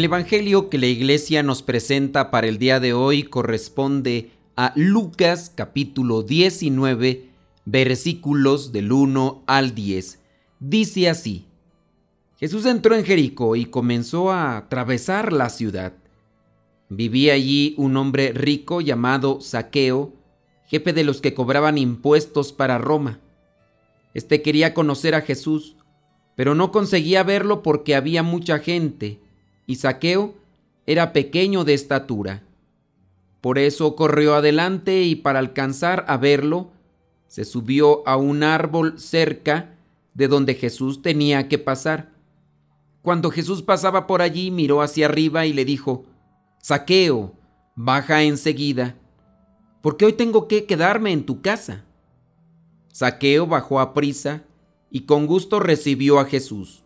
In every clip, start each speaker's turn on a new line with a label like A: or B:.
A: El Evangelio que la iglesia nos presenta para el día de hoy corresponde a Lucas capítulo 19 versículos del 1 al 10. Dice así, Jesús entró en Jericó y comenzó a atravesar la ciudad. Vivía allí un hombre rico llamado Saqueo, jefe de los que cobraban impuestos para Roma. Este quería conocer a Jesús, pero no conseguía verlo porque había mucha gente y Saqueo era pequeño de estatura. Por eso corrió adelante y para alcanzar a verlo, se subió a un árbol cerca de donde Jesús tenía que pasar. Cuando Jesús pasaba por allí, miró hacia arriba y le dijo, Saqueo, baja enseguida, porque hoy tengo que quedarme en tu casa. Saqueo bajó a prisa y con gusto recibió a Jesús.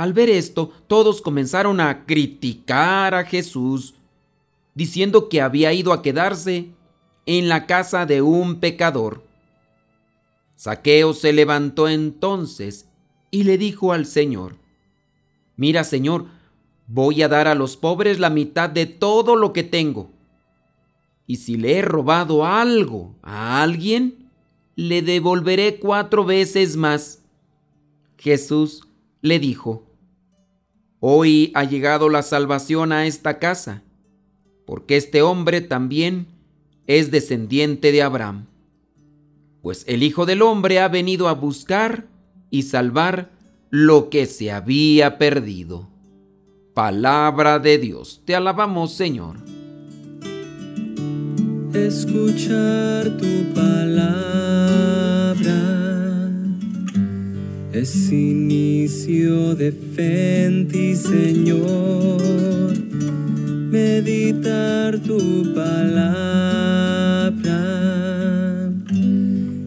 A: Al ver esto, todos comenzaron a criticar a Jesús, diciendo que había ido a quedarse en la casa de un pecador. Saqueo se levantó entonces y le dijo al Señor, Mira, Señor, voy a dar a los pobres la mitad de todo lo que tengo. Y si le he robado algo a alguien, le devolveré cuatro veces más. Jesús le dijo, Hoy ha llegado la salvación a esta casa, porque este hombre también es descendiente de Abraham. Pues el Hijo del Hombre ha venido a buscar y salvar lo que se había perdido. Palabra de Dios, te alabamos Señor.
B: Escuchar tu palabra es inicio de fe ti, Señor. Meditar tu palabra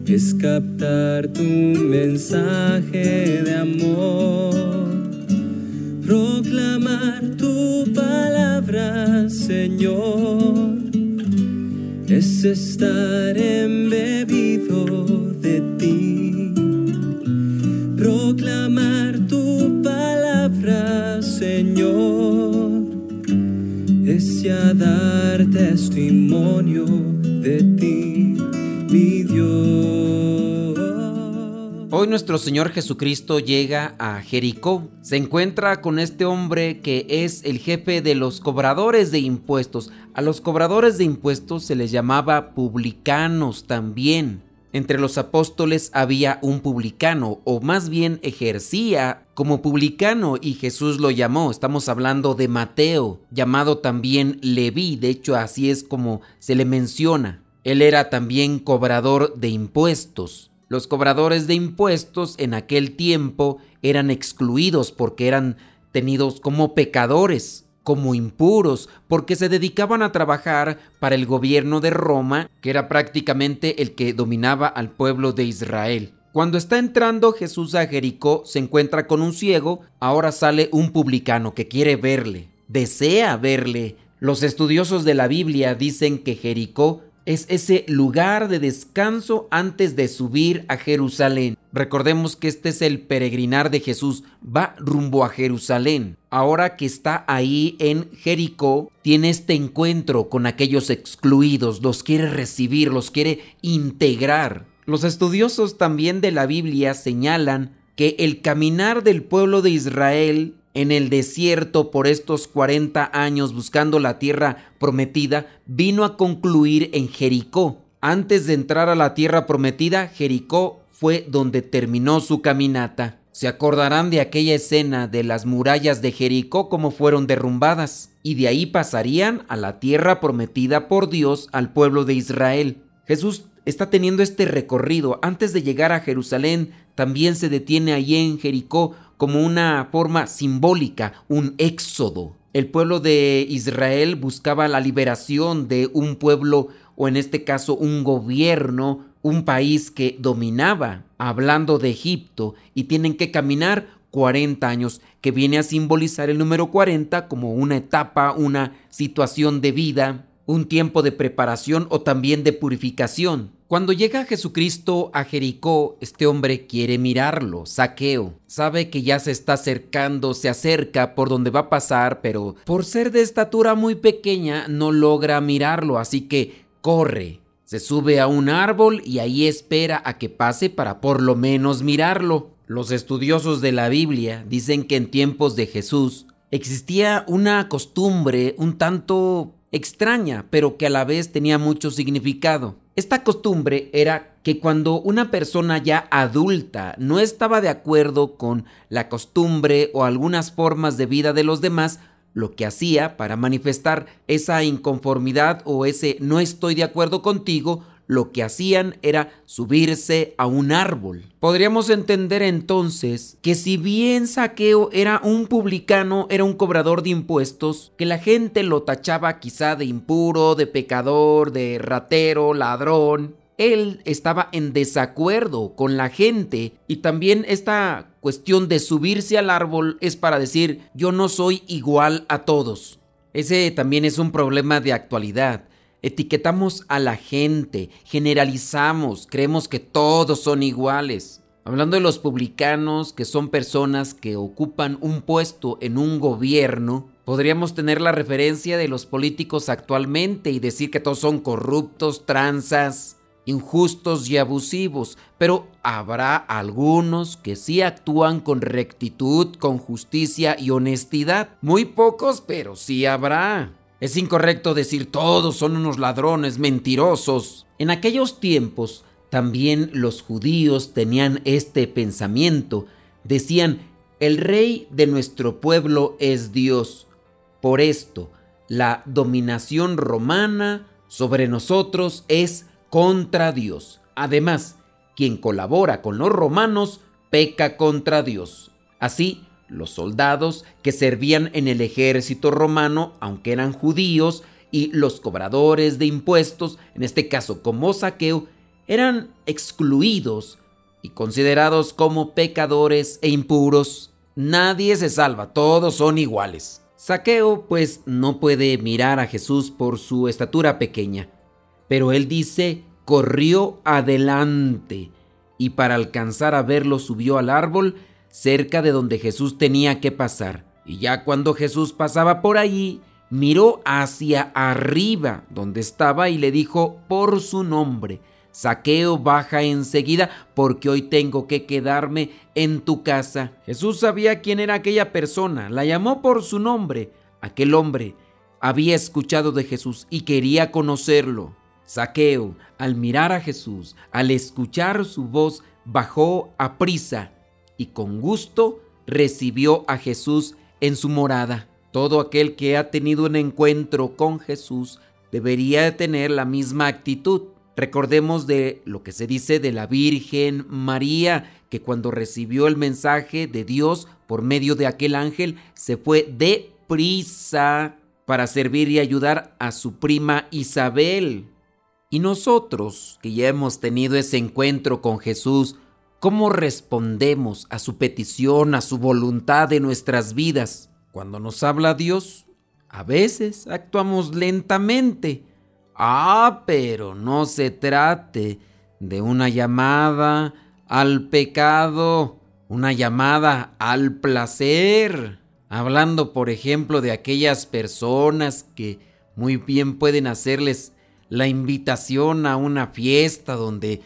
B: es captar tu mensaje de amor. Proclamar tu palabra, Señor, es estar embebido de ti ya dar testimonio de ti, mi Dios.
A: Hoy nuestro Señor Jesucristo llega a Jericó. Se encuentra con este hombre que es el jefe de los cobradores de impuestos. A los cobradores de impuestos se les llamaba publicanos también. Entre los apóstoles había un publicano, o más bien ejercía como publicano, y Jesús lo llamó. Estamos hablando de Mateo, llamado también Leví, de hecho así es como se le menciona. Él era también cobrador de impuestos. Los cobradores de impuestos en aquel tiempo eran excluidos porque eran tenidos como pecadores como impuros, porque se dedicaban a trabajar para el gobierno de Roma, que era prácticamente el que dominaba al pueblo de Israel. Cuando está entrando Jesús a Jericó, se encuentra con un ciego, ahora sale un publicano que quiere verle, desea verle. Los estudiosos de la Biblia dicen que Jericó es ese lugar de descanso antes de subir a Jerusalén. Recordemos que este es el peregrinar de Jesús, va rumbo a Jerusalén. Ahora que está ahí en Jericó, tiene este encuentro con aquellos excluidos, los quiere recibir, los quiere integrar. Los estudiosos también de la Biblia señalan que el caminar del pueblo de Israel en el desierto por estos 40 años buscando la tierra prometida, vino a concluir en Jericó. Antes de entrar a la tierra prometida, Jericó fue donde terminó su caminata. Se acordarán de aquella escena de las murallas de Jericó como fueron derrumbadas, y de ahí pasarían a la tierra prometida por Dios al pueblo de Israel. Jesús está teniendo este recorrido. Antes de llegar a Jerusalén, también se detiene allí en Jericó como una forma simbólica, un éxodo. El pueblo de Israel buscaba la liberación de un pueblo o en este caso un gobierno, un país que dominaba, hablando de Egipto, y tienen que caminar 40 años, que viene a simbolizar el número 40 como una etapa, una situación de vida, un tiempo de preparación o también de purificación. Cuando llega Jesucristo a Jericó, este hombre quiere mirarlo, saqueo. Sabe que ya se está acercando, se acerca por donde va a pasar, pero por ser de estatura muy pequeña no logra mirarlo, así que corre. Se sube a un árbol y ahí espera a que pase para por lo menos mirarlo. Los estudiosos de la Biblia dicen que en tiempos de Jesús existía una costumbre un tanto extraña, pero que a la vez tenía mucho significado. Esta costumbre era que cuando una persona ya adulta no estaba de acuerdo con la costumbre o algunas formas de vida de los demás, lo que hacía para manifestar esa inconformidad o ese no estoy de acuerdo contigo, lo que hacían era subirse a un árbol. Podríamos entender entonces que si bien Saqueo era un publicano, era un cobrador de impuestos, que la gente lo tachaba quizá de impuro, de pecador, de ratero, ladrón, él estaba en desacuerdo con la gente y también esta cuestión de subirse al árbol es para decir yo no soy igual a todos. Ese también es un problema de actualidad. Etiquetamos a la gente, generalizamos, creemos que todos son iguales. Hablando de los publicanos, que son personas que ocupan un puesto en un gobierno, podríamos tener la referencia de los políticos actualmente y decir que todos son corruptos, tranzas, injustos y abusivos, pero habrá algunos que sí actúan con rectitud, con justicia y honestidad. Muy pocos, pero sí habrá. Es incorrecto decir todos son unos ladrones mentirosos. En aquellos tiempos también los judíos tenían este pensamiento. Decían, el rey de nuestro pueblo es Dios. Por esto, la dominación romana sobre nosotros es contra Dios. Además, quien colabora con los romanos peca contra Dios. Así, los soldados que servían en el ejército romano, aunque eran judíos, y los cobradores de impuestos, en este caso como saqueo, eran excluidos y considerados como pecadores e impuros. Nadie se salva, todos son iguales. Saqueo pues no puede mirar a Jesús por su estatura pequeña, pero él dice, corrió adelante y para alcanzar a verlo subió al árbol cerca de donde Jesús tenía que pasar. Y ya cuando Jesús pasaba por allí, miró hacia arriba donde estaba y le dijo por su nombre, Saqueo baja enseguida porque hoy tengo que quedarme en tu casa. Jesús sabía quién era aquella persona, la llamó por su nombre. Aquel hombre había escuchado de Jesús y quería conocerlo. Saqueo, al mirar a Jesús, al escuchar su voz, bajó a prisa y con gusto recibió a Jesús en su morada. Todo aquel que ha tenido un encuentro con Jesús debería tener la misma actitud. Recordemos de lo que se dice de la Virgen María, que cuando recibió el mensaje de Dios por medio de aquel ángel, se fue de prisa para servir y ayudar a su prima Isabel. Y nosotros, que ya hemos tenido ese encuentro con Jesús, ¿Cómo respondemos a su petición, a su voluntad de nuestras vidas? Cuando nos habla Dios, a veces actuamos lentamente. Ah, pero no se trate de una llamada al pecado, una llamada al placer. Hablando, por ejemplo, de aquellas personas que muy bien pueden hacerles la invitación a una fiesta donde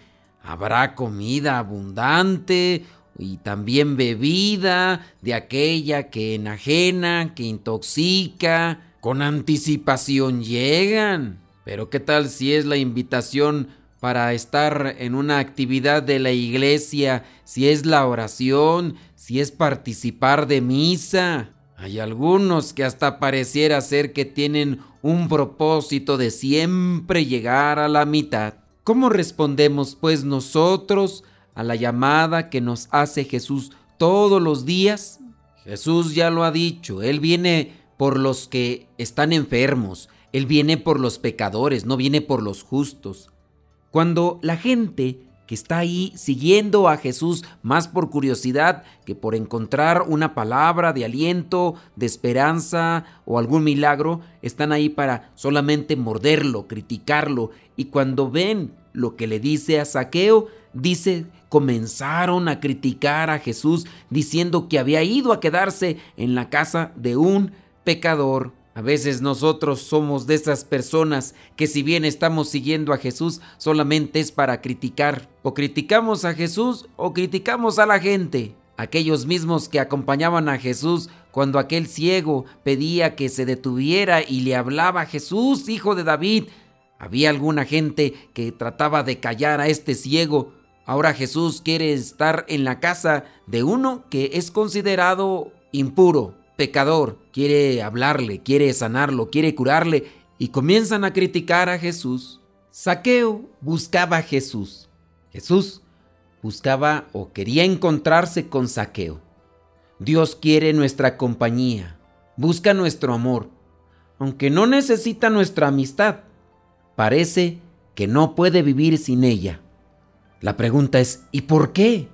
A: Habrá comida abundante y también bebida de aquella que enajena, que intoxica. Con anticipación llegan. Pero ¿qué tal si es la invitación para estar en una actividad de la iglesia, si es la oración, si es participar de misa? Hay algunos que hasta pareciera ser que tienen un propósito de siempre llegar a la mitad. ¿Cómo respondemos pues nosotros a la llamada que nos hace Jesús todos los días? Jesús ya lo ha dicho, Él viene por los que están enfermos, Él viene por los pecadores, no viene por los justos. Cuando la gente que está ahí siguiendo a Jesús más por curiosidad que por encontrar una palabra de aliento, de esperanza o algún milagro, están ahí para solamente morderlo, criticarlo y cuando ven lo que le dice a Saqueo, dice, comenzaron a criticar a Jesús diciendo que había ido a quedarse en la casa de un pecador. A veces nosotros somos de esas personas que si bien estamos siguiendo a Jesús solamente es para criticar. O criticamos a Jesús o criticamos a la gente. Aquellos mismos que acompañaban a Jesús cuando aquel ciego pedía que se detuviera y le hablaba Jesús, hijo de David. Había alguna gente que trataba de callar a este ciego. Ahora Jesús quiere estar en la casa de uno que es considerado impuro pecador, quiere hablarle, quiere sanarlo, quiere curarle y comienzan a criticar a Jesús. Saqueo buscaba a Jesús. Jesús buscaba o quería encontrarse con Saqueo. Dios quiere nuestra compañía, busca nuestro amor, aunque no necesita nuestra amistad. Parece que no puede vivir sin ella. La pregunta es, ¿y por qué?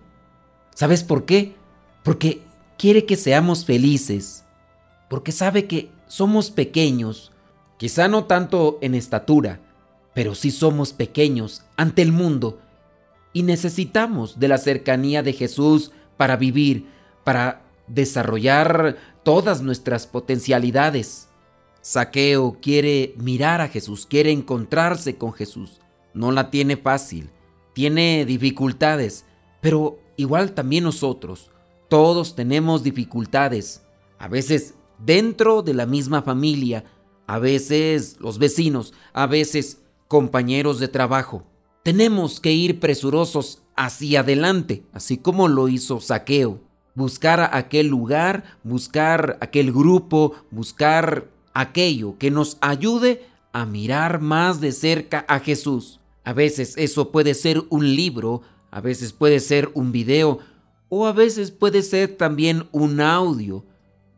A: ¿Sabes por qué? Porque quiere que seamos felices, porque sabe que somos pequeños, quizá no tanto en estatura, pero sí somos pequeños ante el mundo y necesitamos de la cercanía de Jesús para vivir, para desarrollar todas nuestras potencialidades. Saqueo quiere mirar a Jesús, quiere encontrarse con Jesús. No la tiene fácil, tiene dificultades, pero igual también nosotros todos tenemos dificultades, a veces dentro de la misma familia, a veces los vecinos, a veces compañeros de trabajo. Tenemos que ir presurosos hacia adelante, así como lo hizo Saqueo. Buscar aquel lugar, buscar aquel grupo, buscar aquello que nos ayude a mirar más de cerca a Jesús. A veces eso puede ser un libro, a veces puede ser un video, o a veces puede ser también un audio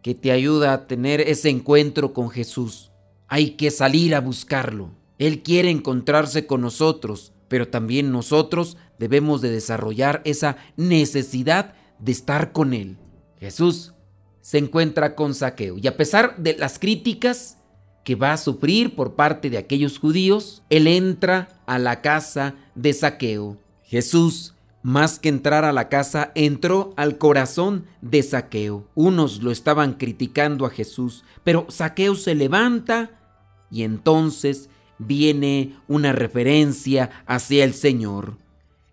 A: que te ayuda a tener ese encuentro con Jesús. Hay que salir a buscarlo. Él quiere encontrarse con nosotros, pero también nosotros debemos de desarrollar esa necesidad de estar con Él. Jesús se encuentra con Saqueo y a pesar de las críticas que va a sufrir por parte de aquellos judíos, Él entra a la casa de Saqueo. Jesús más que entrar a la casa, entró al corazón de Saqueo. Unos lo estaban criticando a Jesús, pero Saqueo se levanta y entonces viene una referencia hacia el Señor.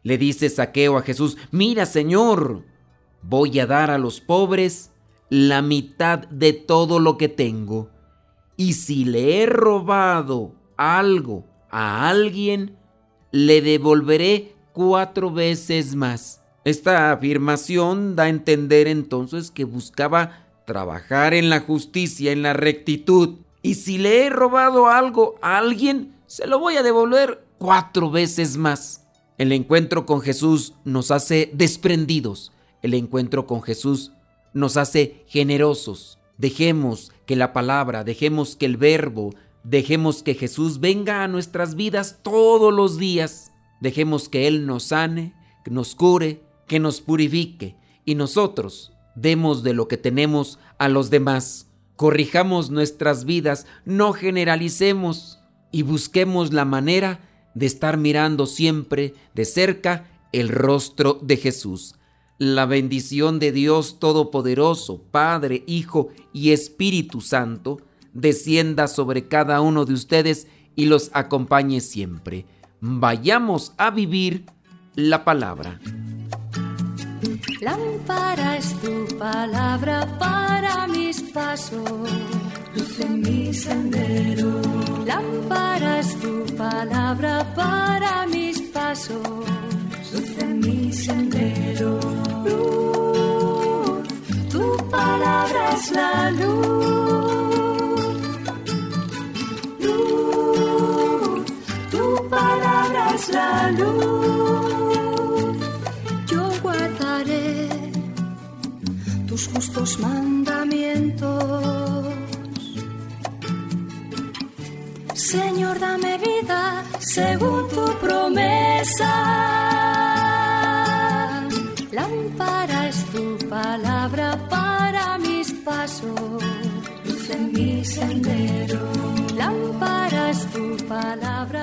A: Le dice Saqueo a Jesús, mira Señor, voy a dar a los pobres la mitad de todo lo que tengo. Y si le he robado algo a alguien, le devolveré cuatro veces más. Esta afirmación da a entender entonces que buscaba trabajar en la justicia, en la rectitud. Y si le he robado algo a alguien, se lo voy a devolver cuatro veces más. El encuentro con Jesús nos hace desprendidos. El encuentro con Jesús nos hace generosos. Dejemos que la palabra, dejemos que el verbo, dejemos que Jesús venga a nuestras vidas todos los días Dejemos que Él nos sane, que nos cure, que nos purifique y nosotros demos de lo que tenemos a los demás. Corrijamos nuestras vidas, no generalicemos y busquemos la manera de estar mirando siempre de cerca el rostro de Jesús. La bendición de Dios Todopoderoso, Padre, Hijo y Espíritu Santo, descienda sobre cada uno de ustedes y los acompañe siempre vayamos a vivir la palabra.
C: Lámpara es tu palabra para mis pasos, luz en mi sendero. Lámpara es tu palabra para mis pasos, luz en mi sendero. Luz, tu palabra es la luz mandamientos. Señor, dame vida según tu promesa. Lámpara es tu palabra para mis pasos, luz en mi sendero. Lámpara es tu palabra